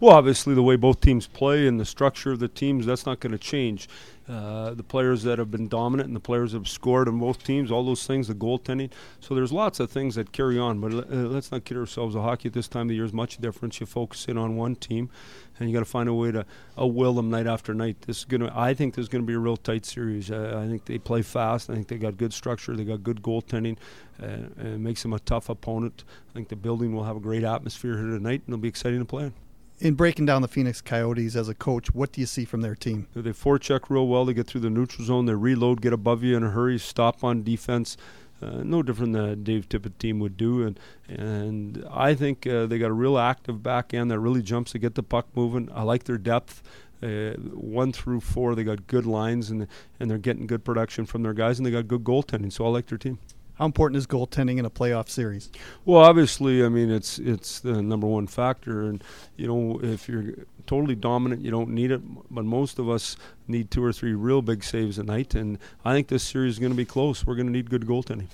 Well, obviously, the way both teams play and the structure of the teams, that's not going to change. Uh, the players that have been dominant and the players that have scored on both teams, all those things, the goaltending. So there's lots of things that carry on, but uh, let's not kid ourselves. The hockey at this time of the year is much different. You focus in on one team, and you got to find a way to uh, will them night after night. This is gonna. I think this is going to be a real tight series. I think they play fast. I think they got good structure. They got good goaltending. Uh, it makes them a tough opponent. I think the building will have a great atmosphere here tonight, and it'll be exciting to play in in breaking down the Phoenix Coyotes as a coach, what do you see from their team? They forecheck real well. They get through the neutral zone. They reload, get above you in a hurry, stop on defense. Uh, no different than Dave Tippett team would do, and and I think uh, they got a real active back end that really jumps to get the puck moving. I like their depth. Uh, one through four, they got good lines and and they're getting good production from their guys, and they got good goaltending. So I like their team. How important is goaltending in a playoff series? Well, obviously, I mean it's it's the number one factor, and you know if you're totally dominant, you don't need it. But most of us need two or three real big saves a night, and I think this series is going to be close. We're going to need good goaltending.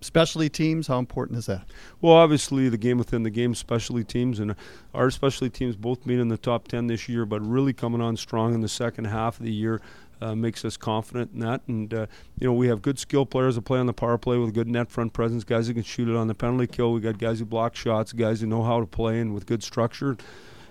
Specialty teams, how important is that? Well, obviously, the game within the game, specialty teams, and our specialty teams both being in the top 10 this year, but really coming on strong in the second half of the year uh, makes us confident in that. And uh, you know, we have good skill players that play on the power play with good net front presence, guys who can shoot it on the penalty kill. We got guys who block shots, guys who know how to play and with good structure,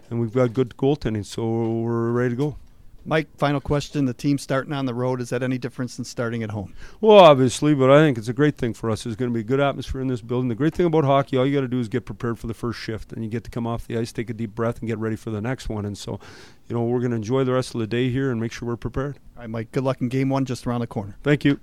and we've got good goaltending. So we're ready to go. Mike, final question. The team starting on the road, is that any difference than starting at home? Well, obviously, but I think it's a great thing for us. There's going to be a good atmosphere in this building. The great thing about hockey, all you got to do is get prepared for the first shift, and you get to come off the ice, take a deep breath, and get ready for the next one. And so, you know, we're going to enjoy the rest of the day here and make sure we're prepared. All right, Mike, good luck in game one just around the corner. Thank you.